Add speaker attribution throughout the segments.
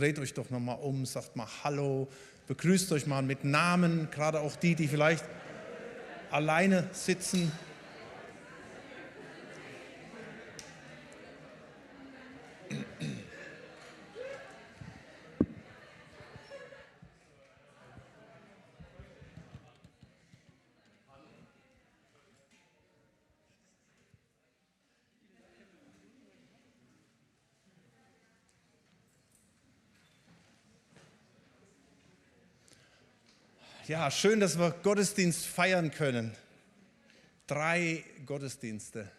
Speaker 1: dreht euch doch nochmal um, sagt mal Hallo, begrüßt euch mal mit Namen, gerade auch die, die vielleicht alleine sitzen. Ja, schön, dass wir Gottesdienst feiern können. Drei Gottesdienste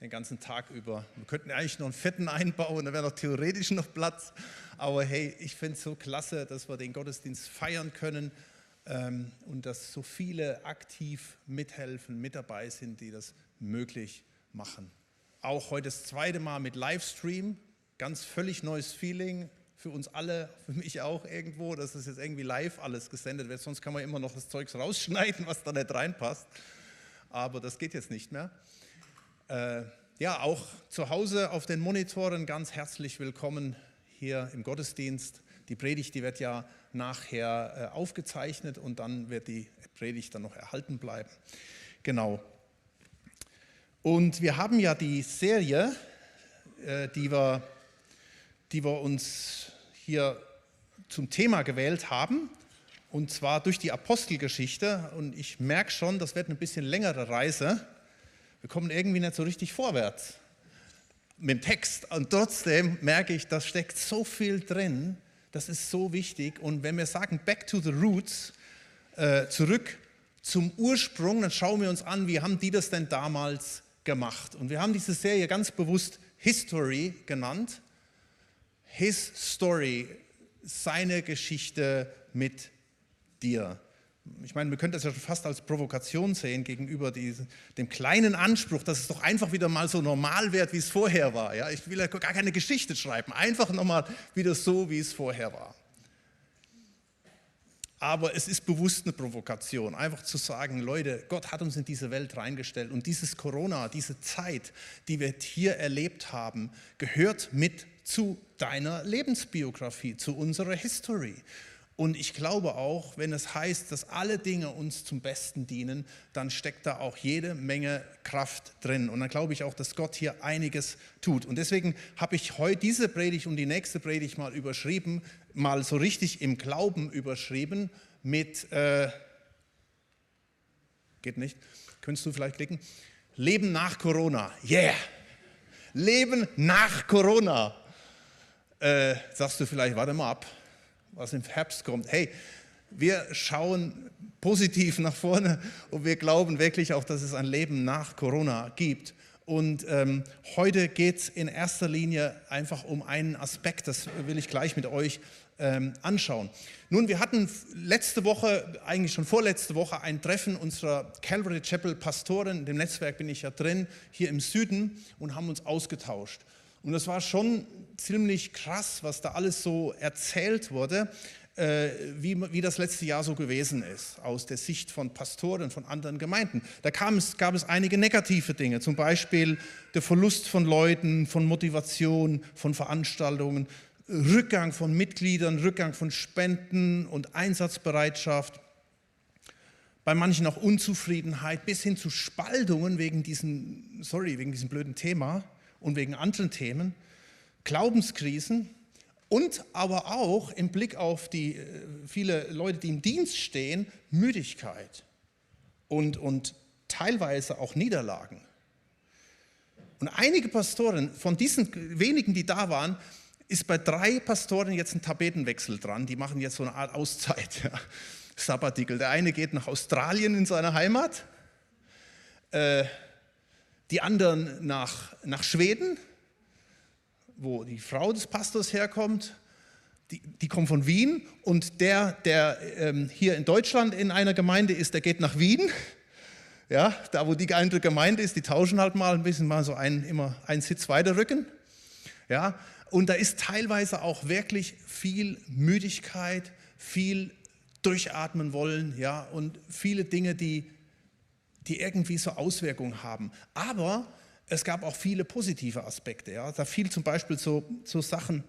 Speaker 1: den ganzen Tag über. Wir könnten eigentlich noch einen vierten einbauen, da wäre noch theoretisch noch Platz. Aber hey, ich finde es so klasse, dass wir den Gottesdienst feiern können ähm, und dass so viele aktiv mithelfen, mit dabei sind, die das möglich machen. Auch heute das zweite Mal mit Livestream, ganz völlig neues Feeling, für uns alle, für mich auch irgendwo, dass es jetzt irgendwie live alles gesendet wird. Sonst kann man immer noch das Zeugs rausschneiden, was da nicht reinpasst. Aber das geht jetzt nicht mehr. Äh, ja, auch zu Hause auf den Monitoren ganz herzlich willkommen hier im Gottesdienst. Die Predigt, die wird ja nachher äh, aufgezeichnet und dann wird die Predigt dann noch erhalten bleiben. Genau. Und wir haben ja die Serie, äh, die wir, die wir uns hier zum Thema gewählt haben, und zwar durch die Apostelgeschichte. Und ich merke schon, das wird eine bisschen längere Reise. Wir kommen irgendwie nicht so richtig vorwärts mit dem Text. Und trotzdem merke ich, da steckt so viel drin, das ist so wichtig. Und wenn wir sagen, back to the roots, äh, zurück zum Ursprung, dann schauen wir uns an, wie haben die das denn damals gemacht. Und wir haben diese Serie ganz bewusst History genannt, his story, seine Geschichte mit dir. Ich meine, wir könnten das ja schon fast als Provokation sehen gegenüber diesem, dem kleinen Anspruch, dass es doch einfach wieder mal so normal wird, wie es vorher war. Ja? Ich will ja gar keine Geschichte schreiben, einfach nochmal wieder so, wie es vorher war. Aber es ist bewusst eine Provokation, einfach zu sagen, Leute, Gott hat uns in diese Welt reingestellt und dieses Corona, diese Zeit, die wir hier erlebt haben, gehört mit zu deiner Lebensbiografie, zu unserer History. Und ich glaube auch, wenn es heißt, dass alle Dinge uns zum Besten dienen, dann steckt da auch jede Menge Kraft drin. Und dann glaube ich auch, dass Gott hier einiges tut. Und deswegen habe ich heute diese Predigt und die nächste Predigt mal überschrieben, mal so richtig im Glauben überschrieben mit, äh, geht nicht, könntest du vielleicht klicken, Leben nach Corona. Yeah! Leben nach Corona äh, sagst du vielleicht, warte mal ab, was im Herbst kommt. Hey, wir schauen positiv nach vorne und wir glauben wirklich auch, dass es ein Leben nach Corona gibt. Und ähm, heute geht es in erster Linie einfach um einen Aspekt, das will ich gleich mit euch ähm, anschauen. Nun, wir hatten letzte Woche, eigentlich schon vorletzte Woche, ein Treffen unserer Calvary Chapel Pastoren, dem Netzwerk bin ich ja drin, hier im Süden und haben uns ausgetauscht. Und das war schon ziemlich krass, was da alles so erzählt wurde, äh, wie, wie das letzte Jahr so gewesen ist, aus der Sicht von Pastoren von anderen Gemeinden. Da kam es, gab es einige negative Dinge, zum Beispiel der Verlust von Leuten, von Motivation, von Veranstaltungen, Rückgang von Mitgliedern, Rückgang von Spenden und Einsatzbereitschaft bei manchen auch Unzufriedenheit bis hin zu Spaltungen wegen diesem, sorry, wegen diesem blöden Thema und wegen anderen Themen, Glaubenskrisen und aber auch im Blick auf die äh, viele Leute, die im Dienst stehen, Müdigkeit und, und teilweise auch Niederlagen. Und einige Pastoren, von diesen wenigen, die da waren, ist bei drei Pastoren jetzt ein Tapetenwechsel dran. Die machen jetzt so eine Art Auszeit, ja. Sabbatical. Der eine geht nach Australien in seine Heimat. Äh, die anderen nach, nach Schweden, wo die Frau des Pastors herkommt. Die, die kommt von Wien und der, der ähm, hier in Deutschland in einer Gemeinde ist, der geht nach Wien. Ja, da wo die andere Gemeinde ist, die tauschen halt mal ein bisschen mal so ein, immer einen Sitz weiter rücken. Ja, und da ist teilweise auch wirklich viel Müdigkeit, viel durchatmen wollen, ja, und viele Dinge, die die irgendwie so Auswirkungen haben. Aber es gab auch viele positive Aspekte. Ja. Da fiel zum Beispiel so, so Sachen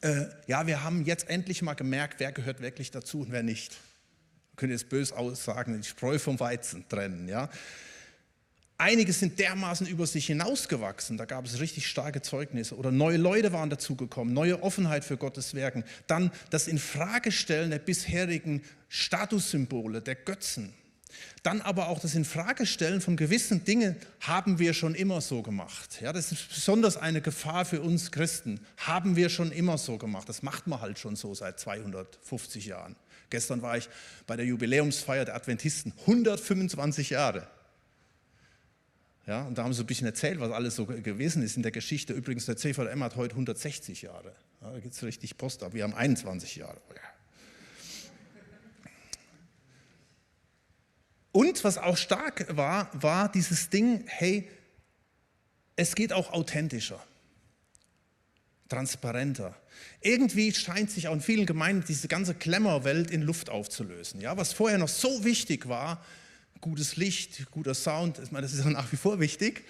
Speaker 1: äh, ja, wir haben jetzt endlich mal gemerkt, wer gehört wirklich dazu und wer nicht. Wir können jetzt bös aussagen, die Spreu vom Weizen trennen. Ja? Einige sind dermaßen über sich hinausgewachsen, da gab es richtig starke Zeugnisse oder neue Leute waren dazugekommen, neue Offenheit für Gottes Werken. Dann das Infragestellen der bisherigen Statussymbole, der Götzen. Dann aber auch das Infragestellen von gewissen Dingen haben wir schon immer so gemacht. Ja, das ist besonders eine Gefahr für uns Christen. Haben wir schon immer so gemacht. Das macht man halt schon so seit 250 Jahren. Gestern war ich bei der Jubiläumsfeier der Adventisten, 125 Jahre. Ja, und da haben sie ein bisschen erzählt, was alles so gewesen ist in der Geschichte. Übrigens, der CVM hat heute 160 Jahre. Ja, da geht es richtig Post ab. Wir haben 21 Jahre. Ja. Und was auch stark war, war dieses Ding, hey, es geht auch authentischer, transparenter. Irgendwie scheint sich auch in vielen Gemeinden diese ganze Glamour-Welt in Luft aufzulösen. Ja, was vorher noch so wichtig war, gutes Licht, guter Sound, ich meine, das ist auch nach wie vor wichtig,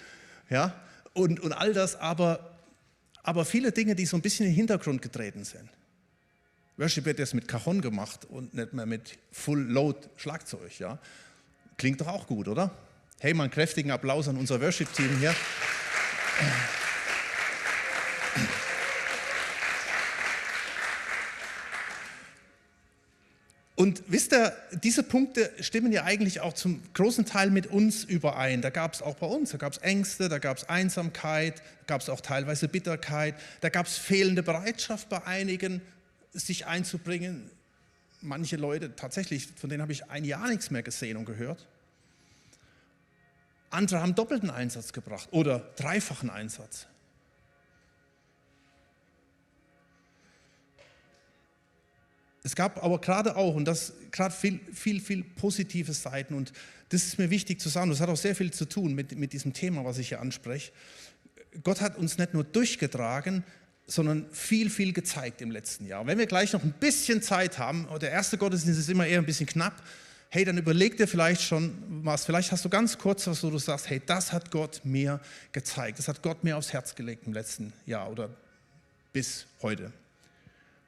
Speaker 1: ja, und, und all das, aber, aber viele Dinge, die so ein bisschen in den Hintergrund getreten sind. Worship wird jetzt mit Cajon gemacht und nicht mehr mit Full Load Schlagzeug, ja. Klingt doch auch gut, oder? Hey, mal einen kräftigen Applaus an unser Worship-Team hier. Und wisst ihr, diese Punkte stimmen ja eigentlich auch zum großen Teil mit uns überein. Da gab es auch bei uns, da gab es Ängste, da gab es Einsamkeit, da gab es auch teilweise Bitterkeit, da gab es fehlende Bereitschaft bei einigen, sich einzubringen. Manche Leute, tatsächlich, von denen habe ich ein Jahr nichts mehr gesehen und gehört. Andere haben doppelten Einsatz gebracht oder dreifachen Einsatz. Es gab aber gerade auch, und das gerade viel, viel, viel positive Seiten, und das ist mir wichtig zu sagen, das hat auch sehr viel zu tun mit, mit diesem Thema, was ich hier anspreche. Gott hat uns nicht nur durchgetragen, sondern viel, viel gezeigt im letzten Jahr. Wenn wir gleich noch ein bisschen Zeit haben, der erste Gottesdienst ist immer eher ein bisschen knapp, hey, dann überleg dir vielleicht schon was. Vielleicht hast du ganz kurz was, wo du sagst, hey, das hat Gott mir gezeigt. Das hat Gott mir aufs Herz gelegt im letzten Jahr oder bis heute.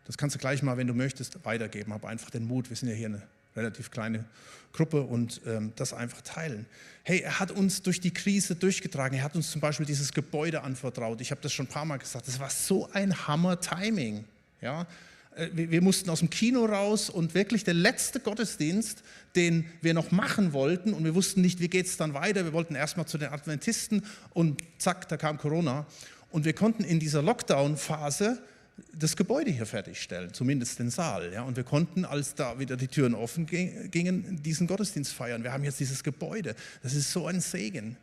Speaker 1: Das kannst du gleich mal, wenn du möchtest, weitergeben. Hab einfach den Mut. Wir sind ja hier eine relativ kleine Gruppe und ähm, das einfach teilen. Hey, er hat uns durch die Krise durchgetragen. Er hat uns zum Beispiel dieses Gebäude anvertraut. Ich habe das schon ein paar Mal gesagt. Das war so ein Hammer-Timing. Ja, äh, wir mussten aus dem Kino raus und wirklich der letzte Gottesdienst, den wir noch machen wollten und wir wussten nicht, wie geht es dann weiter. Wir wollten erstmal zu den Adventisten und zack, da kam Corona. Und wir konnten in dieser Lockdown-Phase das Gebäude hier fertigstellen, zumindest den Saal. Ja. Und wir konnten, als da wieder die Türen offen gingen, diesen Gottesdienst feiern. Wir haben jetzt dieses Gebäude. Das ist so ein Segen.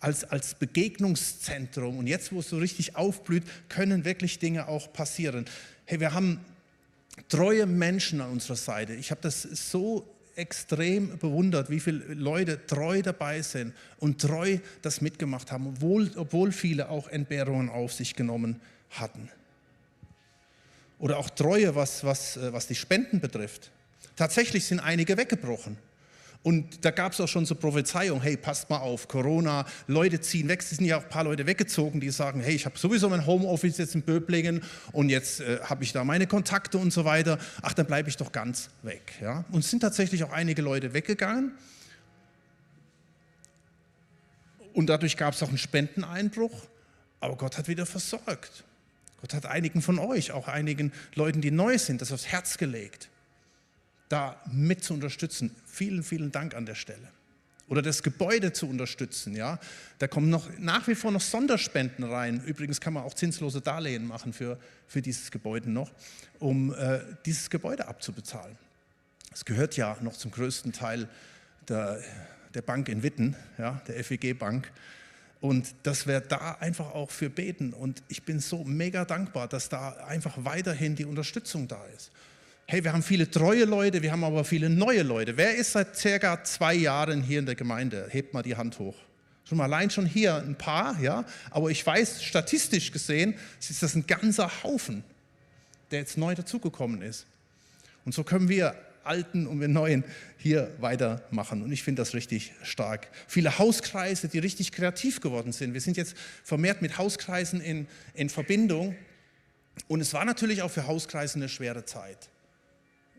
Speaker 1: Als, als Begegnungszentrum. Und jetzt, wo es so richtig aufblüht, können wirklich Dinge auch passieren. Hey, wir haben treue Menschen an unserer Seite. Ich habe das so extrem bewundert, wie viele Leute treu dabei sind und treu das mitgemacht haben, obwohl, obwohl viele auch Entbehrungen auf sich genommen hatten. Oder auch Treue, was, was, äh, was die Spenden betrifft. Tatsächlich sind einige weggebrochen. Und da gab es auch schon so Prophezeiung, hey, passt mal auf, Corona, Leute ziehen weg. Es sind ja auch ein paar Leute weggezogen, die sagen, hey, ich habe sowieso mein Homeoffice jetzt in Böblingen und jetzt äh, habe ich da meine Kontakte und so weiter. Ach, dann bleibe ich doch ganz weg. Ja? Und es sind tatsächlich auch einige Leute weggegangen. Und dadurch gab es auch einen Spendeneinbruch. Aber Gott hat wieder versorgt. Gott hat einigen von euch, auch einigen Leuten, die neu sind, das aufs Herz gelegt, da mit zu unterstützen. Vielen, vielen Dank an der Stelle. Oder das Gebäude zu unterstützen. Ja? Da kommen noch, nach wie vor noch Sonderspenden rein. Übrigens kann man auch zinslose Darlehen machen für, für dieses Gebäude noch, um äh, dieses Gebäude abzubezahlen. Es gehört ja noch zum größten Teil der, der Bank in Witten, ja, der FEG Bank. Und dass wir da einfach auch für beten. Und ich bin so mega dankbar, dass da einfach weiterhin die Unterstützung da ist. Hey, wir haben viele treue Leute, wir haben aber viele neue Leute. Wer ist seit circa zwei Jahren hier in der Gemeinde? Hebt mal die Hand hoch. Schon allein schon hier ein paar, ja. Aber ich weiß, statistisch gesehen ist das ein ganzer Haufen, der jetzt neu dazugekommen ist. Und so können wir Alten und wir Neuen hier weitermachen. Und ich finde das richtig stark. Viele Hauskreise, die richtig kreativ geworden sind. Wir sind jetzt vermehrt mit Hauskreisen in, in Verbindung. Und es war natürlich auch für Hauskreise eine schwere Zeit.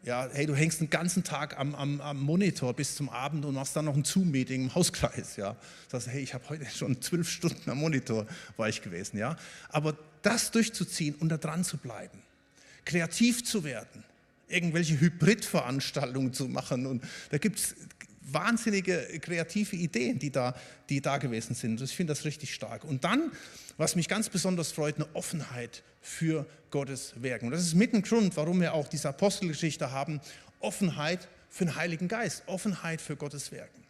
Speaker 1: Ja, hey, du hängst den ganzen Tag am, am, am Monitor bis zum Abend und machst dann noch ein Zoom-Meeting im Hauskreis. Ja, sagst, hey, ich habe heute schon zwölf Stunden am Monitor war ich gewesen. Ja, aber das durchzuziehen und da dran zu bleiben, kreativ zu werden, irgendwelche Hybridveranstaltungen zu machen und da gibt es wahnsinnige kreative Ideen, die da, die da gewesen sind. Ich finde das richtig stark. Und dann, was mich ganz besonders freut, eine Offenheit für Gottes Werken. Und das ist mit ein Grund, warum wir auch diese Apostelgeschichte haben, Offenheit für den Heiligen Geist, Offenheit für Gottes Werken.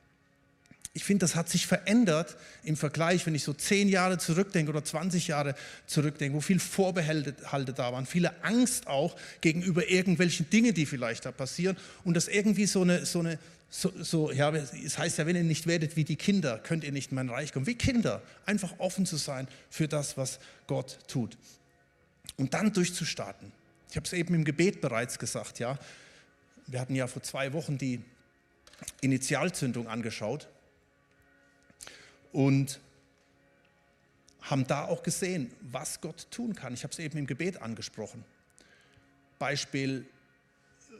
Speaker 1: Ich finde, das hat sich verändert im Vergleich, wenn ich so zehn Jahre zurückdenke oder 20 Jahre zurückdenke, wo viel Vorbehalte da waren, viele Angst auch gegenüber irgendwelchen Dingen, die vielleicht da passieren und das irgendwie so eine, so eine so, so, ja, es heißt ja, wenn ihr nicht werdet wie die Kinder, könnt ihr nicht in mein Reich kommen. Wie Kinder, einfach offen zu sein für das, was Gott tut. Und dann durchzustarten. Ich habe es eben im Gebet bereits gesagt, ja. Wir hatten ja vor zwei Wochen die Initialzündung angeschaut und haben da auch gesehen, was Gott tun kann. Ich habe es eben im Gebet angesprochen. Beispiel äh,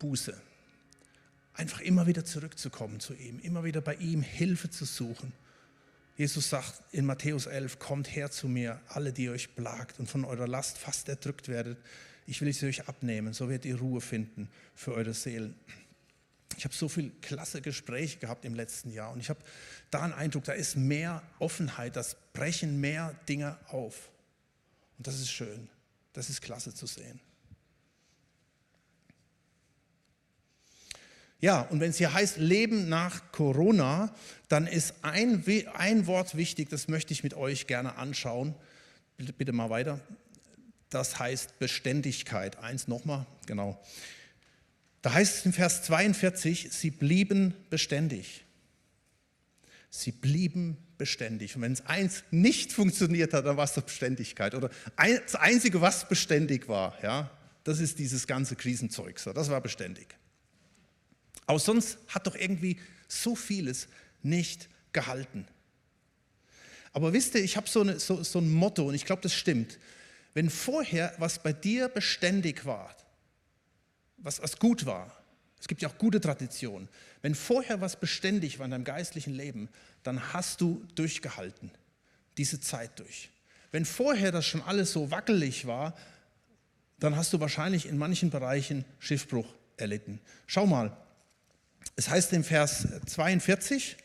Speaker 1: Buße einfach immer wieder zurückzukommen zu ihm, immer wieder bei ihm Hilfe zu suchen. Jesus sagt in Matthäus 11, kommt her zu mir, alle, die euch plagt und von eurer Last fast erdrückt werdet. Ich will sie euch abnehmen, so werdet ihr Ruhe finden für eure Seelen. Ich habe so viele klasse Gespräche gehabt im letzten Jahr und ich habe da einen Eindruck, da ist mehr Offenheit, das brechen mehr Dinge auf. Und das ist schön, das ist klasse zu sehen. Ja, und wenn es hier heißt Leben nach Corona, dann ist ein, ein Wort wichtig, das möchte ich mit euch gerne anschauen. Bitte, bitte mal weiter. Das heißt Beständigkeit. Eins nochmal, genau. Da heißt es in Vers 42, sie blieben beständig. Sie blieben beständig. Und wenn es eins nicht funktioniert hat, dann war es doch Beständigkeit. Oder das Einzige, was beständig war, ja, das ist dieses ganze Krisenzeug. Das war beständig. Aber sonst hat doch irgendwie so vieles nicht gehalten. Aber wisst ihr, ich habe so, so, so ein Motto und ich glaube, das stimmt. Wenn vorher was bei dir beständig war, was, was gut war, es gibt ja auch gute Traditionen, wenn vorher was beständig war in deinem geistlichen Leben, dann hast du durchgehalten, diese Zeit durch. Wenn vorher das schon alles so wackelig war, dann hast du wahrscheinlich in manchen Bereichen Schiffbruch erlitten. Schau mal, es heißt im Vers 42,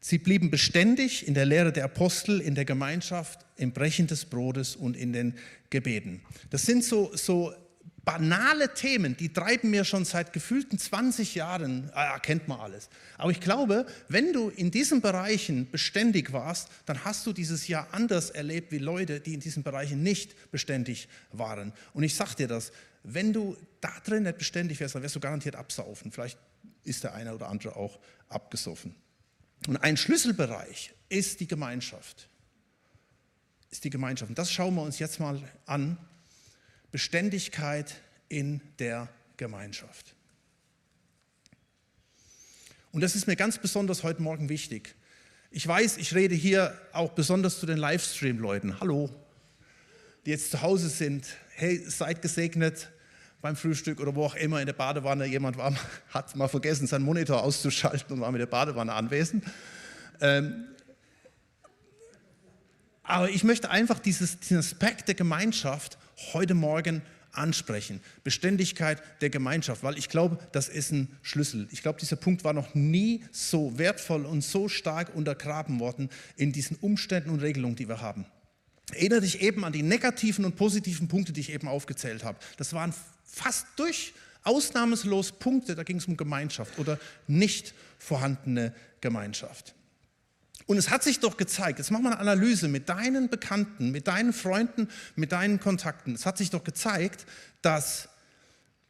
Speaker 1: sie blieben beständig in der Lehre der Apostel, in der Gemeinschaft, im Brechen des Brotes und in den Gebeten. Das sind so, so banale Themen, die treiben mir schon seit gefühlten 20 Jahren, ah, kennt man alles. Aber ich glaube, wenn du in diesen Bereichen beständig warst, dann hast du dieses Jahr anders erlebt wie Leute, die in diesen Bereichen nicht beständig waren. Und ich sage dir das, wenn du da drin nicht beständig wärst, dann wirst du garantiert absaufen. Vielleicht ist der eine oder andere auch abgesoffen. Und ein Schlüsselbereich ist die Gemeinschaft. Ist die Gemeinschaft. Und das schauen wir uns jetzt mal an. Beständigkeit in der Gemeinschaft. Und das ist mir ganz besonders heute Morgen wichtig. Ich weiß, ich rede hier auch besonders zu den Livestream-Leuten. Hallo, die jetzt zu Hause sind. Hey, seid gesegnet beim Frühstück oder wo auch immer in der Badewanne. Jemand war, hat mal vergessen, seinen Monitor auszuschalten und war mit der Badewanne anwesend. Ähm, aber ich möchte einfach dieses, diesen Aspekt der Gemeinschaft heute Morgen ansprechen. Beständigkeit der Gemeinschaft, weil ich glaube, das ist ein Schlüssel. Ich glaube, dieser Punkt war noch nie so wertvoll und so stark untergraben worden in diesen Umständen und Regelungen, die wir haben. Erinnere dich eben an die negativen und positiven Punkte, die ich eben aufgezählt habe. Das waren fast durch ausnahmslos Punkte, da ging es um Gemeinschaft oder nicht vorhandene Gemeinschaft. Und es hat sich doch gezeigt, jetzt mach mal eine Analyse mit deinen Bekannten, mit deinen Freunden, mit deinen Kontakten. Es hat sich doch gezeigt, dass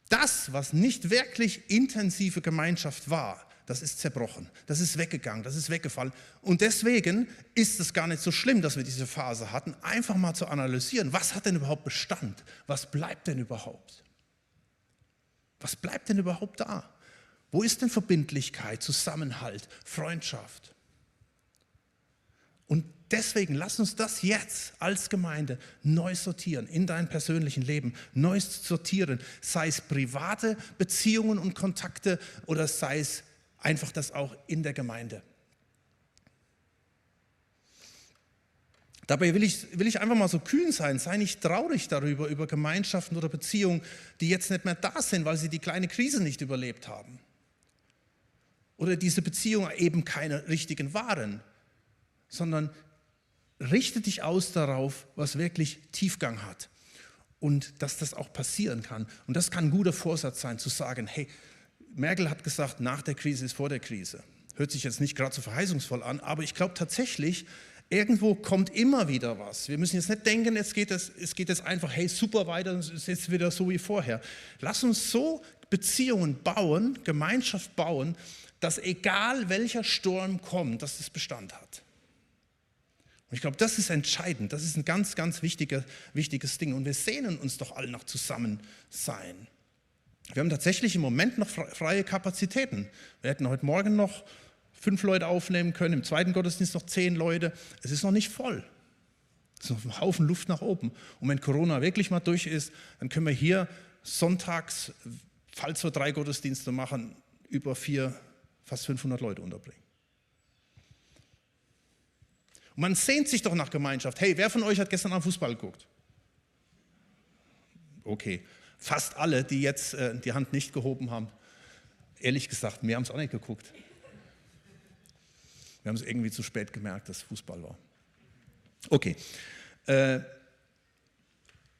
Speaker 1: das, was nicht wirklich intensive Gemeinschaft war, das ist zerbrochen, das ist weggegangen, das ist weggefallen. Und deswegen ist es gar nicht so schlimm, dass wir diese Phase hatten, einfach mal zu analysieren, was hat denn überhaupt Bestand? Was bleibt denn überhaupt? Was bleibt denn überhaupt da? Wo ist denn Verbindlichkeit, Zusammenhalt, Freundschaft? Und deswegen lass uns das jetzt als Gemeinde neu sortieren, in deinem persönlichen Leben neu sortieren, sei es private Beziehungen und Kontakte oder sei es einfach das auch in der Gemeinde. Dabei will ich, will ich einfach mal so kühn sein, sei nicht traurig darüber, über Gemeinschaften oder Beziehungen, die jetzt nicht mehr da sind, weil sie die kleine Krise nicht überlebt haben. Oder diese Beziehungen eben keine richtigen waren, sondern richte dich aus darauf, was wirklich Tiefgang hat. Und dass das auch passieren kann. Und das kann ein guter Vorsatz sein, zu sagen, hey, Merkel hat gesagt, nach der Krise ist vor der Krise. Hört sich jetzt nicht gerade so verheißungsvoll an, aber ich glaube tatsächlich, Irgendwo kommt immer wieder was. Wir müssen jetzt nicht denken, es geht es, es geht jetzt einfach, hey, super weiter, es ist jetzt wieder so wie vorher. Lass uns so Beziehungen bauen, Gemeinschaft bauen, dass egal welcher Sturm kommt, dass es Bestand hat. Ich glaube, das ist entscheidend. Das ist ein ganz, ganz wichtiger, wichtiges Ding. Und wir sehnen uns doch alle nach zusammen sein. Wir haben tatsächlich im Moment noch freie Kapazitäten. Wir hätten heute Morgen noch fünf Leute aufnehmen können, im zweiten Gottesdienst noch zehn Leute. Es ist noch nicht voll. Es ist noch ein Haufen Luft nach oben. Und wenn Corona wirklich mal durch ist, dann können wir hier sonntags, falls wir drei Gottesdienste machen, über vier, fast 500 Leute unterbringen. Man sehnt sich doch nach Gemeinschaft. Hey, wer von euch hat gestern am Fußball geguckt? Okay, fast alle, die jetzt äh, die Hand nicht gehoben haben. Ehrlich gesagt, wir haben es auch nicht geguckt. Wir haben es irgendwie zu spät gemerkt, dass Fußball war. Okay. Äh,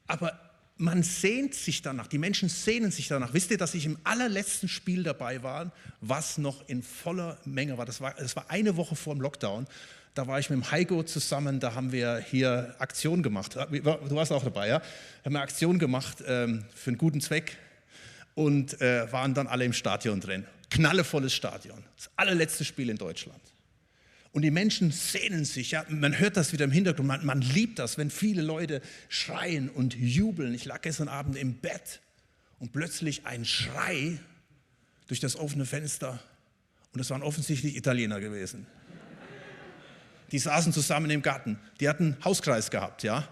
Speaker 1: aber man sehnt sich danach, die Menschen sehnen sich danach. Wisst ihr, dass ich im allerletzten Spiel dabei war, was noch in voller Menge war? Das war, das war eine Woche vor dem Lockdown. Da war ich mit dem Heiko zusammen, da haben wir hier Aktion gemacht. Du warst auch dabei, ja? Haben wir Aktion gemacht ähm, für einen guten Zweck und äh, waren dann alle im Stadion drin. Knallevolles Stadion. Das allerletzte Spiel in Deutschland. Und die Menschen sehnen sich, ja, man hört das wieder im Hintergrund, man, man liebt das, wenn viele Leute schreien und jubeln. Ich lag gestern Abend im Bett und plötzlich ein Schrei durch das offene Fenster und es waren offensichtlich Italiener gewesen. Die saßen zusammen im Garten, die hatten Hauskreis gehabt, ja.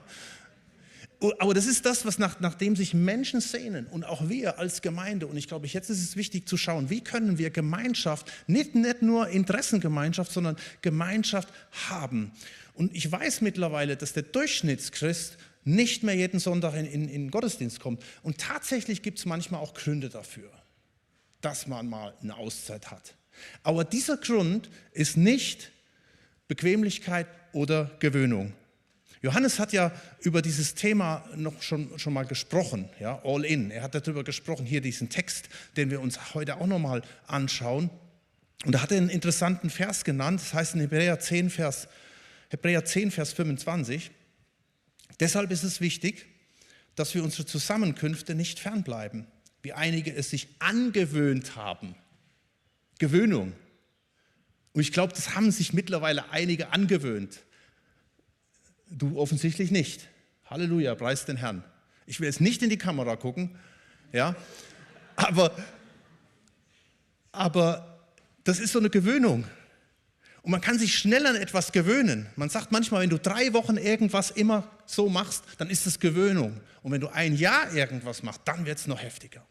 Speaker 1: Aber das ist das, was nach, nachdem sich Menschen sehnen und auch wir als Gemeinde. Und ich glaube, jetzt ist es wichtig zu schauen, wie können wir Gemeinschaft, nicht, nicht nur Interessengemeinschaft, sondern Gemeinschaft haben. Und ich weiß mittlerweile, dass der Durchschnittschrist nicht mehr jeden Sonntag in, in, in Gottesdienst kommt. Und tatsächlich gibt es manchmal auch Gründe dafür, dass man mal eine Auszeit hat. Aber dieser Grund ist nicht Bequemlichkeit oder Gewöhnung. Johannes hat ja über dieses Thema noch schon, schon mal gesprochen, ja, all in. Er hat darüber gesprochen, hier diesen Text, den wir uns heute auch nochmal anschauen. Und da hat er einen interessanten Vers genannt, das heißt in Hebräer 10, Vers, Hebräer 10, Vers 25. Deshalb ist es wichtig, dass wir unsere Zusammenkünfte nicht fernbleiben, wie einige es sich angewöhnt haben. Gewöhnung. Und ich glaube, das haben sich mittlerweile einige angewöhnt. Du offensichtlich nicht. Halleluja, preis den Herrn. Ich will jetzt nicht in die Kamera gucken, ja, aber, aber das ist so eine Gewöhnung. Und man kann sich schnell an etwas gewöhnen. Man sagt manchmal, wenn du drei Wochen irgendwas immer so machst, dann ist es Gewöhnung. Und wenn du ein Jahr irgendwas machst, dann wird es noch heftiger.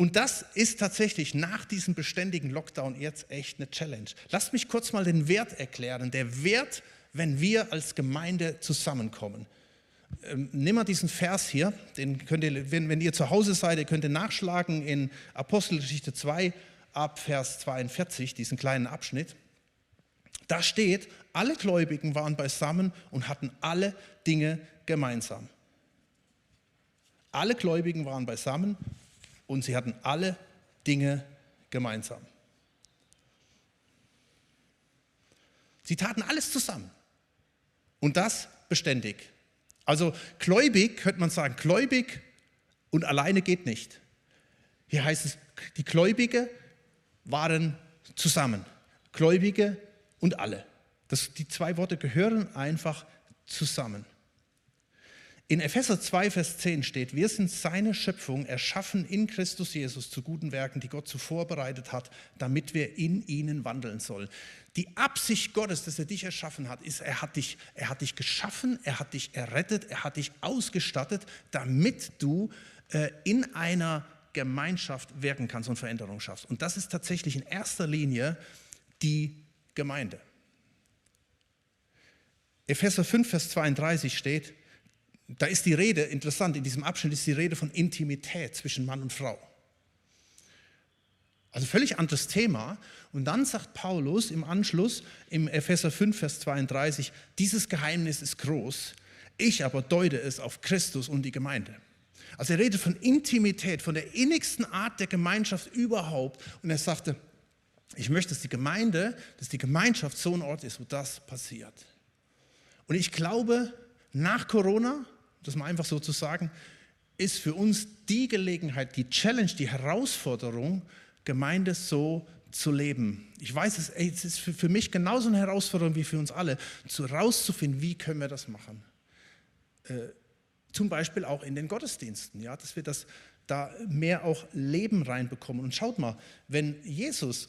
Speaker 1: Und das ist tatsächlich nach diesem beständigen Lockdown jetzt echt eine Challenge. Lasst mich kurz mal den Wert erklären. Der Wert, wenn wir als Gemeinde zusammenkommen. Ähm, nimm mal diesen Vers hier, den könnt ihr, wenn, wenn ihr zu Hause seid, ihr könnt ihr nachschlagen in Apostelgeschichte 2 ab Vers 42, diesen kleinen Abschnitt. Da steht, alle Gläubigen waren beisammen und hatten alle Dinge gemeinsam. Alle Gläubigen waren beisammen und sie hatten alle Dinge gemeinsam. Sie taten alles zusammen und das beständig. Also gläubig könnte man sagen, gläubig und alleine geht nicht. Hier heißt es, die Gläubige waren zusammen. Gläubige und alle. Das, die zwei Worte gehören einfach zusammen. In Epheser 2, Vers 10 steht, wir sind seine Schöpfung, erschaffen in Christus Jesus zu guten Werken, die Gott zuvor bereitet hat, damit wir in ihnen wandeln sollen. Die Absicht Gottes, dass er dich erschaffen hat, ist, er hat dich, er hat dich geschaffen, er hat dich errettet, er hat dich ausgestattet, damit du äh, in einer Gemeinschaft wirken kannst und Veränderung schaffst. Und das ist tatsächlich in erster Linie die Gemeinde. Epheser 5, Vers 32 steht, da ist die Rede, interessant, in diesem Abschnitt ist die Rede von Intimität zwischen Mann und Frau. Also völlig anderes Thema. Und dann sagt Paulus im Anschluss im Epheser 5, Vers 32, dieses Geheimnis ist groß, ich aber deute es auf Christus und die Gemeinde. Also er redet von Intimität, von der innigsten Art der Gemeinschaft überhaupt. Und er sagte, ich möchte, dass die Gemeinde, dass die Gemeinschaft so ein Ort ist, wo das passiert. Und ich glaube, nach Corona das mal einfach so zu sagen, ist für uns die Gelegenheit, die Challenge, die Herausforderung, Gemeinde so zu leben. Ich weiß, es ist für mich genauso eine Herausforderung wie für uns alle, zu rauszufinden, wie können wir das machen. Äh, zum Beispiel auch in den Gottesdiensten, ja, dass wir das da mehr auch Leben reinbekommen. Und schaut mal, wenn Jesus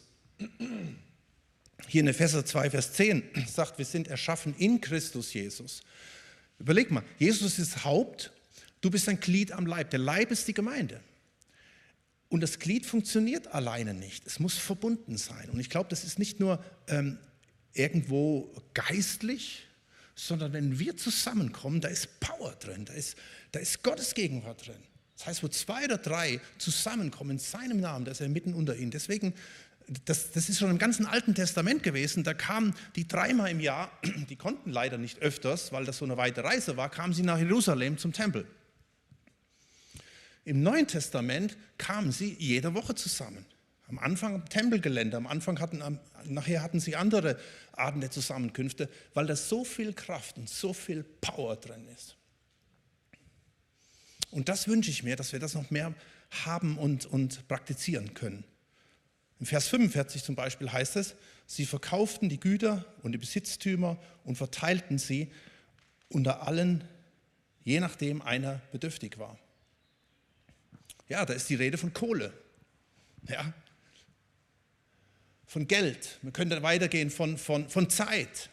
Speaker 1: hier in Epheser 2, Vers 10 sagt, wir sind erschaffen in Christus Jesus, Überleg mal, Jesus ist Haupt, du bist ein Glied am Leib. Der Leib ist die Gemeinde. Und das Glied funktioniert alleine nicht. Es muss verbunden sein. Und ich glaube, das ist nicht nur ähm, irgendwo geistlich, sondern wenn wir zusammenkommen, da ist Power drin, da ist, da ist Gottes Gegenwart drin. Das heißt, wo zwei oder drei zusammenkommen in seinem Namen, da ist er mitten unter ihnen. Deswegen das, das ist schon im ganzen Alten Testament gewesen, da kamen die dreimal im Jahr, die konnten leider nicht öfters, weil das so eine weite Reise war, kamen sie nach Jerusalem zum Tempel. Im Neuen Testament kamen sie jede Woche zusammen. Am Anfang am Tempelgelände, am Anfang hatten, nachher hatten sie andere Arten der Zusammenkünfte, weil da so viel Kraft und so viel Power drin ist. Und das wünsche ich mir, dass wir das noch mehr haben und, und praktizieren können. Im Vers 45 zum Beispiel heißt es, sie verkauften die Güter und die Besitztümer und verteilten sie unter allen, je nachdem einer bedürftig war. Ja, da ist die Rede von Kohle. Ja, von Geld. Können dann weitergehen von, von, von Zeit.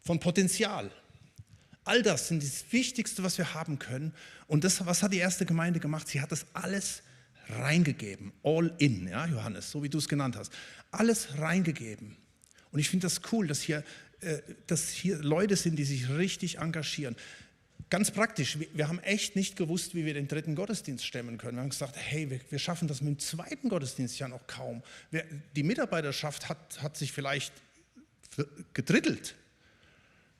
Speaker 1: Von Potenzial. All das sind das Wichtigste, was wir haben können. Und das, was hat die erste Gemeinde gemacht? Sie hat das alles reingegeben. All in, ja, Johannes, so wie du es genannt hast. Alles reingegeben. Und ich finde das cool, dass hier, äh, dass hier Leute sind, die sich richtig engagieren. Ganz praktisch, wir, haben echt nicht gewusst, wie wir den dritten Gottesdienst stemmen können. Wir haben gesagt, hey, wir, wir schaffen das mit dem zweiten Gottesdienst ja noch kaum. Wir, die Mitarbeiterschaft hat, hat sich vielleicht gedrittelt.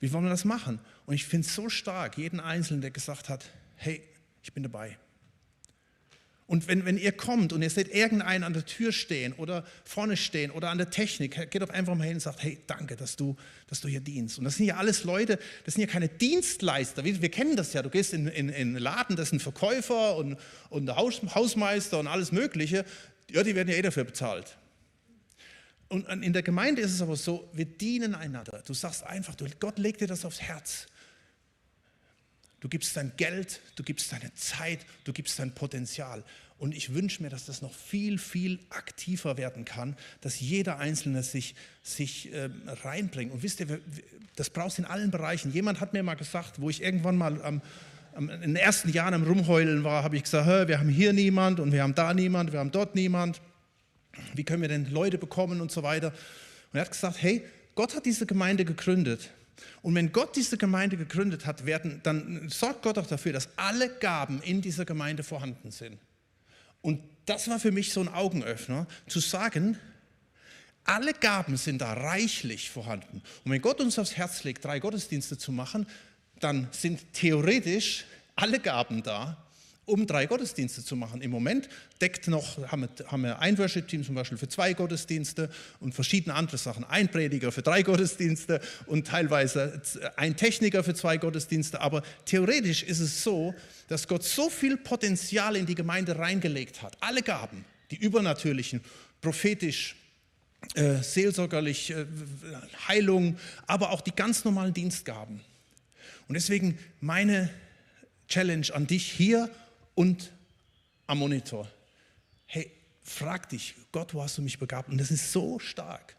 Speaker 1: Wie wollen wir das machen? Und ich finde es so stark, jeden Einzelnen, der gesagt hat, hey, ich bin dabei. Und wenn, wenn ihr kommt und ihr seht irgendeinen an der Tür stehen oder vorne stehen oder an der Technik, geht doch einfach mal hin und sagt, hey, danke, dass du, dass du hier dienst. Und das sind ja alles Leute, das sind ja keine Dienstleister. Wir, wir kennen das ja, du gehst in, in, in Laden, das sind Verkäufer und, und Haus, Hausmeister und alles Mögliche. Ja, die werden ja eh dafür bezahlt. Und in der Gemeinde ist es aber so, wir dienen einander. Du sagst einfach, Gott legt dir das aufs Herz. Du gibst dein Geld, du gibst deine Zeit, du gibst dein Potenzial. Und ich wünsche mir, dass das noch viel, viel aktiver werden kann, dass jeder Einzelne sich, sich äh, reinbringt. Und wisst ihr, das brauchst du in allen Bereichen. Jemand hat mir mal gesagt, wo ich irgendwann mal am, am, in den ersten Jahren am Rumheulen war, habe ich gesagt, wir haben hier niemand und wir haben da niemand, wir haben dort niemand wie können wir denn Leute bekommen und so weiter. Und er hat gesagt, hey, Gott hat diese Gemeinde gegründet. Und wenn Gott diese Gemeinde gegründet hat, werden, dann sorgt Gott auch dafür, dass alle Gaben in dieser Gemeinde vorhanden sind. Und das war für mich so ein Augenöffner, zu sagen, alle Gaben sind da reichlich vorhanden. Und wenn Gott uns aufs Herz legt, drei Gottesdienste zu machen, dann sind theoretisch alle Gaben da um drei Gottesdienste zu machen. Im Moment deckt noch, haben wir, haben wir ein Worship-Team zum Beispiel für zwei Gottesdienste und verschiedene andere Sachen. Ein Prediger für drei Gottesdienste und teilweise ein Techniker für zwei Gottesdienste. Aber theoretisch ist es so, dass Gott so viel Potenzial in die Gemeinde reingelegt hat. Alle Gaben, die übernatürlichen, prophetisch, äh, seelsorgerlich, äh, Heilung, aber auch die ganz normalen Dienstgaben. Und deswegen meine Challenge an dich hier und am Monitor. Hey, frag dich, Gott, wo hast du mich begabt? Und das ist so stark,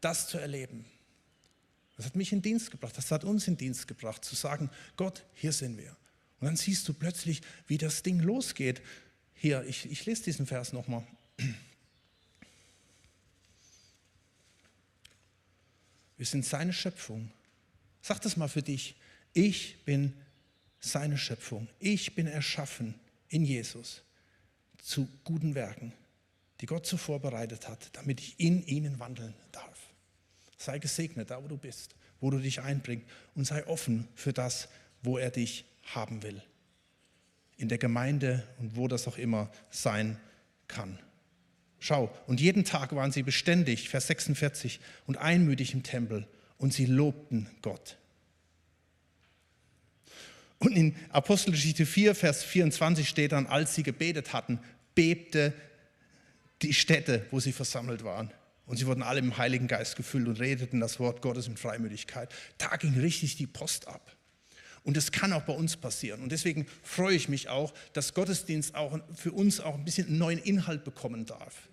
Speaker 1: das zu erleben. Das hat mich in Dienst gebracht, das hat uns in Dienst gebracht, zu sagen, Gott, hier sind wir. Und dann siehst du plötzlich, wie das Ding losgeht. Hier, ich, ich lese diesen Vers nochmal. Wir sind seine Schöpfung. Sag das mal für dich. Ich bin seine Schöpfung. Ich bin erschaffen in Jesus zu guten Werken, die Gott zuvor bereitet hat, damit ich in ihnen wandeln darf. Sei gesegnet, da wo du bist, wo du dich einbringst und sei offen für das, wo er dich haben will. In der Gemeinde und wo das auch immer sein kann. Schau, und jeden Tag waren sie beständig, Vers 46, und einmütig im Tempel und sie lobten Gott. Und in Apostelgeschichte 4, Vers 24 steht dann, als sie gebetet hatten, bebte die Städte, wo sie versammelt waren. Und sie wurden alle im Heiligen Geist gefüllt und redeten das Wort Gottes in Freimütigkeit. Da ging richtig die Post ab. Und das kann auch bei uns passieren. Und deswegen freue ich mich auch, dass Gottesdienst auch für uns auch ein bisschen einen neuen Inhalt bekommen darf.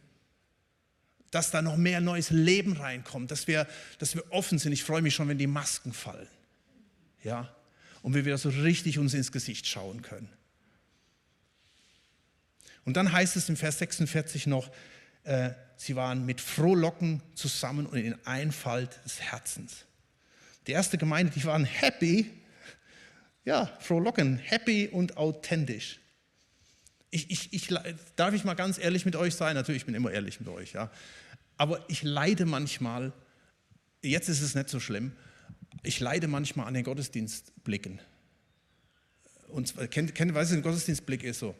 Speaker 1: Dass da noch mehr neues Leben reinkommt, dass wir, dass wir offen sind. Ich freue mich schon, wenn die Masken fallen. Ja, und wir wieder so richtig uns ins Gesicht schauen können. Und dann heißt es im Vers 46 noch, äh, sie waren mit Frohlocken zusammen und in Einfalt des Herzens. Die erste Gemeinde, die waren happy, ja, frohlocken, happy und authentisch. Ich, ich, ich, darf ich mal ganz ehrlich mit euch sein? Natürlich, ich bin immer ehrlich mit euch, ja. Aber ich leide manchmal, jetzt ist es nicht so schlimm, ich leide manchmal an den Gottesdienstblicken. Und kennt, kennt, weißt du, ein Gottesdienstblick ist so.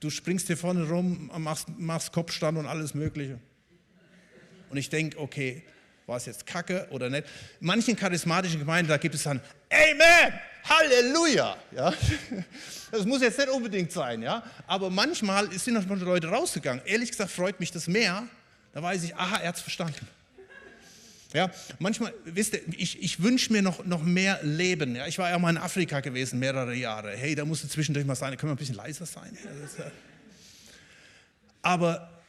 Speaker 1: Du springst hier vorne rum, machst, machst Kopfstand und alles Mögliche. Und ich denke, okay, war es jetzt Kacke oder nicht? In manchen charismatischen Gemeinden, da gibt es dann Amen, Halleluja. Ja? Das muss jetzt nicht unbedingt sein, ja? aber manchmal sind noch Leute rausgegangen. Ehrlich gesagt freut mich das mehr. Da weiß ich, aha, er hat es verstanden. Ja, manchmal, wisst ihr, ich, ich wünsche mir noch, noch mehr Leben. Ja, ich war ja mal in Afrika gewesen, mehrere Jahre. Hey, da musste zwischendurch mal sein, können wir ein bisschen leiser sein? Aber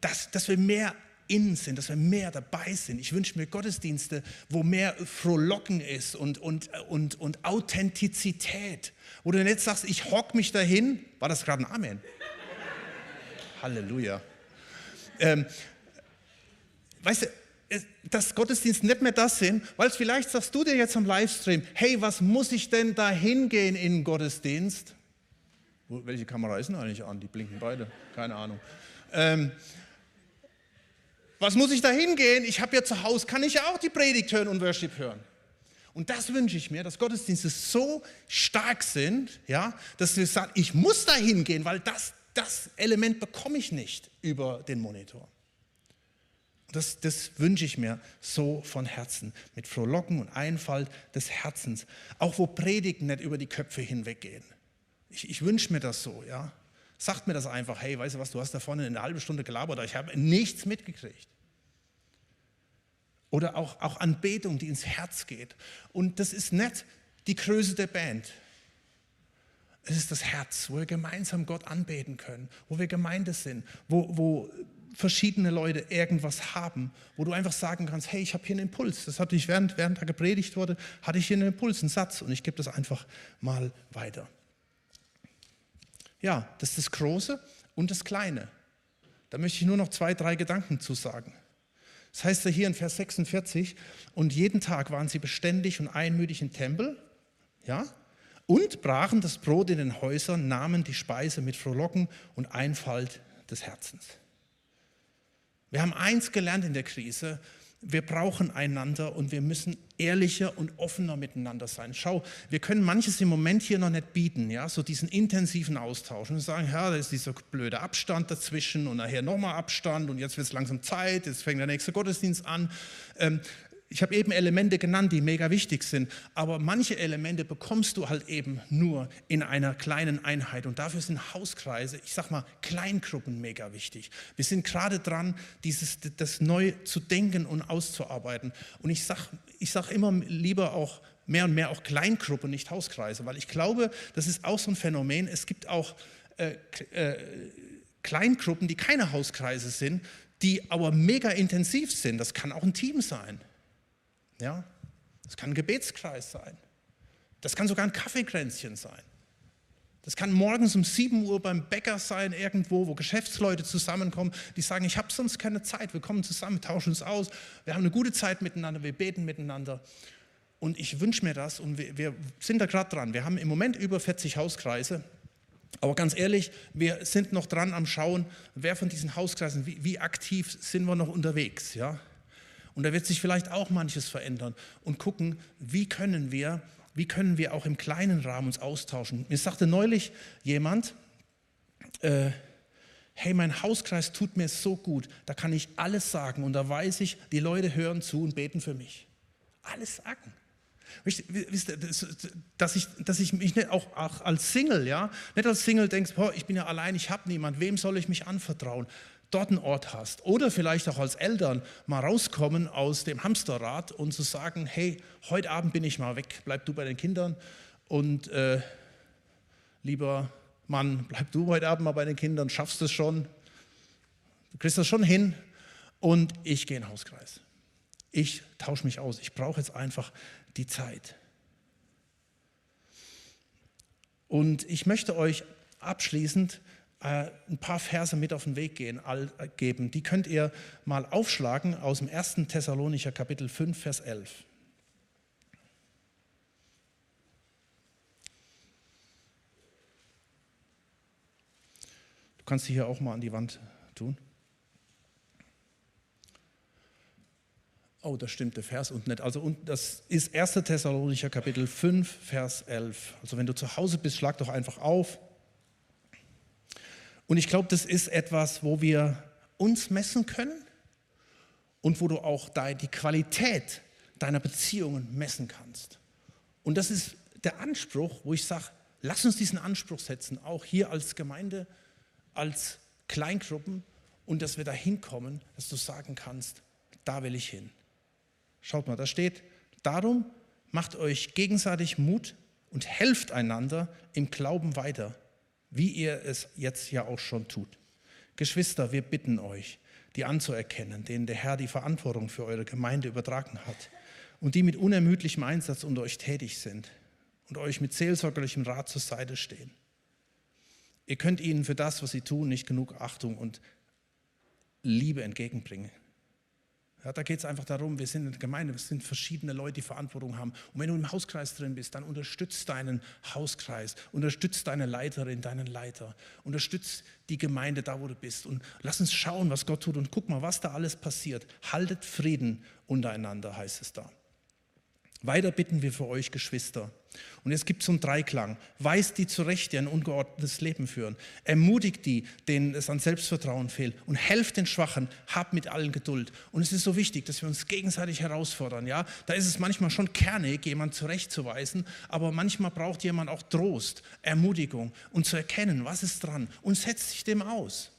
Speaker 1: dass, dass wir mehr innen sind, dass wir mehr dabei sind. Ich wünsche mir Gottesdienste, wo mehr Frohlocken ist und, und, und, und Authentizität. Wo du nicht sagst, ich hock mich dahin. War das gerade ein Amen? Halleluja. Ähm, weißt du, dass Gottesdienst nicht mehr das sind, weil vielleicht sagst du dir jetzt am Livestream, hey, was muss ich denn da hingehen in den Gottesdienst? Welche Kamera ist denn eigentlich an? Die blinken beide, keine Ahnung. Ähm, was muss ich da hingehen? Ich habe ja zu Hause, kann ich ja auch die Predigt hören und Worship hören. Und das wünsche ich mir, dass Gottesdienste so stark sind, ja, dass wir sagen, ich muss da hingehen, weil das, das Element bekomme ich nicht über den Monitor. Das, das wünsche ich mir so von Herzen, mit Frohlocken und Einfalt des Herzens. Auch wo Predigten nicht über die Köpfe hinweggehen. Ich, ich wünsche mir das so, ja. Sagt mir das einfach, hey, weißt du was, du hast da vorne eine halbe Stunde gelabert, ich habe nichts mitgekriegt. Oder auch, auch Anbetung, die ins Herz geht. Und das ist nicht die Größe der Band. Es ist das Herz, wo wir gemeinsam Gott anbeten können, wo wir Gemeinde sind, wo, wo verschiedene Leute irgendwas haben, wo du einfach sagen kannst, hey, ich habe hier einen Impuls. Das hatte ich während, während da gepredigt wurde, hatte ich hier einen Impuls, einen Satz und ich gebe das einfach mal weiter. Ja, das ist das Große und das Kleine. Da möchte ich nur noch zwei, drei Gedanken zu sagen. Das heißt ja hier in Vers 46, und jeden Tag waren sie beständig und einmütig im Tempel, ja, und brachen das Brot in den Häusern, nahmen die Speise mit Frohlocken und Einfalt des Herzens. Wir haben eins gelernt in der Krise, wir brauchen einander und wir müssen ehrlicher und offener miteinander sein. Schau, wir können manches im Moment hier noch nicht bieten, ja, so diesen intensiven Austausch und sagen, ja, da ist dieser blöde Abstand dazwischen und nachher nochmal Abstand und jetzt wird es langsam Zeit, jetzt fängt der nächste Gottesdienst an. Ähm, ich habe eben Elemente genannt, die mega wichtig sind, aber manche Elemente bekommst du halt eben nur in einer kleinen Einheit und dafür sind Hauskreise, ich sag mal Kleingruppen mega wichtig. Wir sind gerade dran, dieses, das neu zu denken und auszuarbeiten und ich sag, ich sag immer lieber auch mehr und mehr auch Kleingruppen, nicht Hauskreise, weil ich glaube, das ist auch so ein Phänomen. Es gibt auch äh, äh, Kleingruppen, die keine Hauskreise sind, die aber mega intensiv sind. Das kann auch ein Team sein. Ja? Das kann ein Gebetskreis sein. Das kann sogar ein Kaffeekränzchen sein. Das kann morgens um 7 Uhr beim Bäcker sein, irgendwo, wo Geschäftsleute zusammenkommen, die sagen, ich habe sonst keine Zeit, wir kommen zusammen, tauschen uns aus, wir haben eine gute Zeit miteinander, wir beten miteinander. Und ich wünsche mir das und wir, wir sind da gerade dran. Wir haben im Moment über 40 Hauskreise, aber ganz ehrlich, wir sind noch dran am Schauen, wer von diesen Hauskreisen, wie, wie aktiv sind wir noch unterwegs. Ja? Und da wird sich vielleicht auch manches verändern und gucken, wie können wir, wie können wir auch im kleinen Rahmen uns austauschen. Mir sagte neulich jemand, äh, hey, mein Hauskreis tut mir so gut, da kann ich alles sagen und da weiß ich, die Leute hören zu und beten für mich. Alles sagen. Dass ich, dass ich mich nicht auch, auch als Single, ja, nicht als Single denkst, boah, ich bin ja allein, ich habe niemand, wem soll ich mich anvertrauen? Dort einen Ort hast. Oder vielleicht auch als Eltern mal rauskommen aus dem Hamsterrad und zu sagen, hey, heute Abend bin ich mal weg, bleib du bei den Kindern und äh, lieber Mann, bleib du heute Abend mal bei den Kindern, schaffst es schon, du kriegst das schon hin und ich gehe in den Hauskreis. Ich tausche mich aus, ich brauche jetzt einfach die Zeit. Und ich möchte euch abschließend äh, ein paar Verse mit auf den Weg gehen, all, äh, geben. Die könnt ihr mal aufschlagen aus dem 1. Thessalonicher Kapitel 5, Vers 11. Du kannst sie hier auch mal an die Wand tun. Oh, das stimmt, der Vers unten nicht. Also das ist 1. Thessalonicher Kapitel 5, Vers 11. Also wenn du zu Hause bist, schlag doch einfach auf. Und ich glaube, das ist etwas, wo wir uns messen können und wo du auch die Qualität deiner Beziehungen messen kannst. Und das ist der Anspruch, wo ich sage, lass uns diesen Anspruch setzen, auch hier als Gemeinde, als Kleingruppen und dass wir da hinkommen, dass du sagen kannst, da will ich hin. Schaut mal, da steht, darum macht euch gegenseitig Mut und helft einander im Glauben weiter wie ihr es jetzt ja auch schon tut. Geschwister, wir bitten euch, die anzuerkennen, denen der Herr die Verantwortung für eure Gemeinde übertragen hat und die mit unermüdlichem Einsatz unter euch tätig sind und euch mit seelsorgerlichem Rat zur Seite stehen. Ihr könnt ihnen für das, was sie tun, nicht genug Achtung und Liebe entgegenbringen. Ja, da geht es einfach darum, wir sind eine Gemeinde, wir sind verschiedene Leute, die Verantwortung haben. Und wenn du im Hauskreis drin bist, dann unterstützt deinen Hauskreis, unterstützt deine Leiterin, deinen Leiter, unterstützt die Gemeinde da, wo du bist. Und lass uns schauen, was Gott tut und guck mal, was da alles passiert. Haltet Frieden untereinander, heißt es da. Weiter bitten wir für euch, Geschwister. Und es gibt so einen Dreiklang. Weist die zurecht, die ein ungeordnetes Leben führen. Ermutigt die, denen es an Selbstvertrauen fehlt. Und helft den Schwachen. Habt mit allen Geduld. Und es ist so wichtig, dass wir uns gegenseitig herausfordern. Ja? Da ist es manchmal schon kernig, jemand zurechtzuweisen. Aber manchmal braucht jemand auch Trost, Ermutigung und zu erkennen, was ist dran. Und setzt sich dem aus.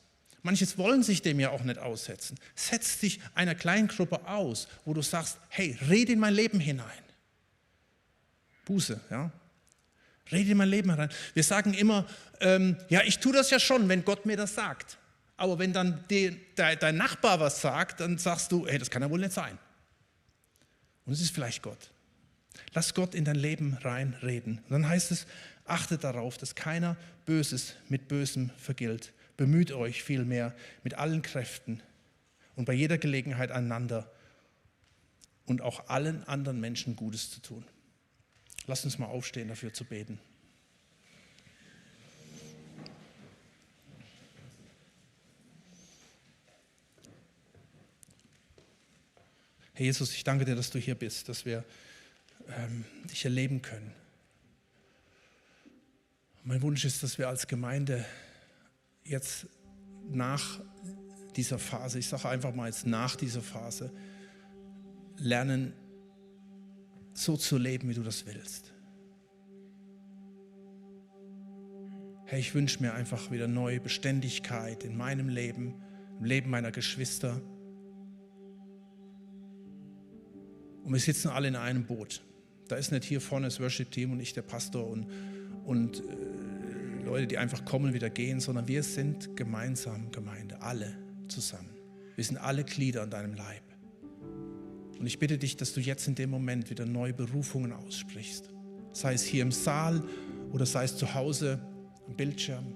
Speaker 1: Manches wollen sich dem ja auch nicht aussetzen. Setzt dich einer kleinen Gruppe aus, wo du sagst, hey, rede in mein Leben hinein. Buße, ja. Rede in mein Leben herein. Wir sagen immer, ähm, ja, ich tue das ja schon, wenn Gott mir das sagt. Aber wenn dann die, de, dein Nachbar was sagt, dann sagst du, hey, das kann ja wohl nicht sein. Und es ist vielleicht Gott. Lass Gott in dein Leben reinreden. Und dann heißt es, achtet darauf, dass keiner Böses mit Bösem vergilt. Bemüht euch vielmehr mit allen Kräften und bei jeder Gelegenheit einander und auch allen anderen Menschen Gutes zu tun. Lass uns mal aufstehen, dafür zu beten. Herr Jesus, ich danke dir, dass du hier bist, dass wir ähm, dich erleben können. Mein Wunsch ist, dass wir als Gemeinde jetzt nach dieser Phase, ich sage einfach mal jetzt nach dieser Phase, lernen, so zu leben, wie du das willst. Herr, ich wünsche mir einfach wieder neue Beständigkeit in meinem Leben, im Leben meiner Geschwister. Und wir sitzen alle in einem Boot. Da ist nicht hier vorne das Worship-Team und ich der Pastor und, und äh, Leute, die einfach kommen und wieder gehen, sondern wir sind gemeinsam Gemeinde, alle zusammen. Wir sind alle Glieder an deinem Leib. Und ich bitte dich, dass du jetzt in dem Moment wieder neue Berufungen aussprichst. Sei es hier im Saal oder sei es zu Hause am Bildschirm.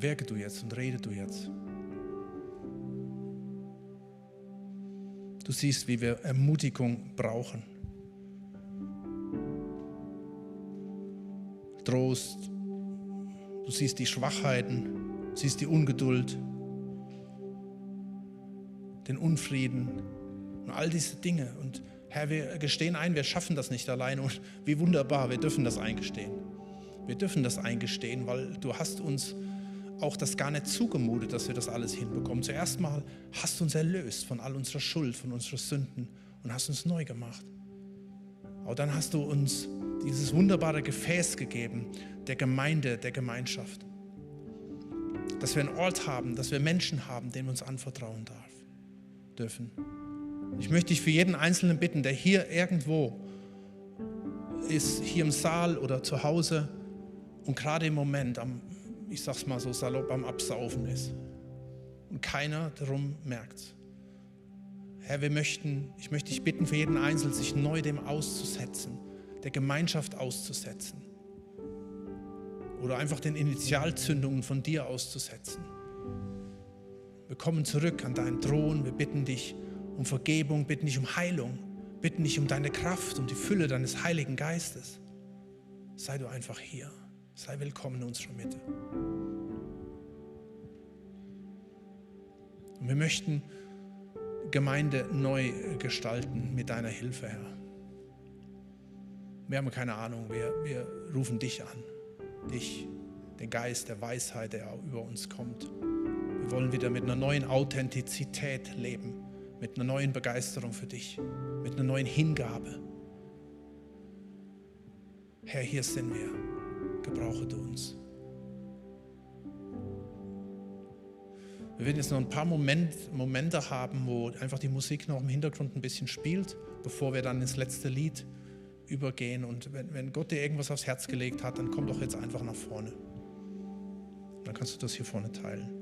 Speaker 1: Werke du jetzt und rede du jetzt. Du siehst, wie wir Ermutigung brauchen. Trost. Du siehst die Schwachheiten, siehst die Ungeduld, den Unfrieden und all diese Dinge. Und Herr, wir gestehen ein, wir schaffen das nicht alleine. Und wie wunderbar, wir dürfen das eingestehen. Wir dürfen das eingestehen, weil du hast uns auch das gar nicht zugemutet, dass wir das alles hinbekommen. Zuerst mal hast du uns erlöst von all unserer Schuld, von unseren Sünden und hast uns neu gemacht. Aber dann hast du uns dieses wunderbare Gefäß gegeben der Gemeinde, der Gemeinschaft. Dass wir einen Ort haben, dass wir Menschen haben, denen wir uns anvertrauen darf, dürfen. Ich möchte dich für jeden Einzelnen bitten, der hier irgendwo ist, hier im Saal oder zu Hause und gerade im Moment am ich sag's mal so salopp, am Absaufen ist. Und keiner darum merkt. Herr, wir möchten, ich möchte dich bitten, für jeden Einzelnen sich neu dem auszusetzen, der Gemeinschaft auszusetzen. Oder einfach den Initialzündungen von dir auszusetzen. Wir kommen zurück an deinen Thron, wir bitten dich um Vergebung, bitten dich um Heilung, bitten dich um deine Kraft, um die Fülle deines Heiligen Geistes. Sei du einfach hier. Sei willkommen in unserer Mitte. Und wir möchten Gemeinde neu gestalten mit deiner Hilfe, Herr. Wir haben keine Ahnung, wir, wir rufen dich an, dich, den Geist der Weisheit, der über uns kommt. Wir wollen wieder mit einer neuen Authentizität leben, mit einer neuen Begeisterung für dich, mit einer neuen Hingabe. Herr, hier sind wir gebrauche du uns. Wir werden jetzt noch ein paar Moment, Momente haben, wo einfach die Musik noch im Hintergrund ein bisschen spielt, bevor wir dann ins letzte Lied übergehen. Und wenn, wenn Gott dir irgendwas aufs Herz gelegt hat, dann komm doch jetzt einfach nach vorne. Dann kannst du das hier vorne teilen.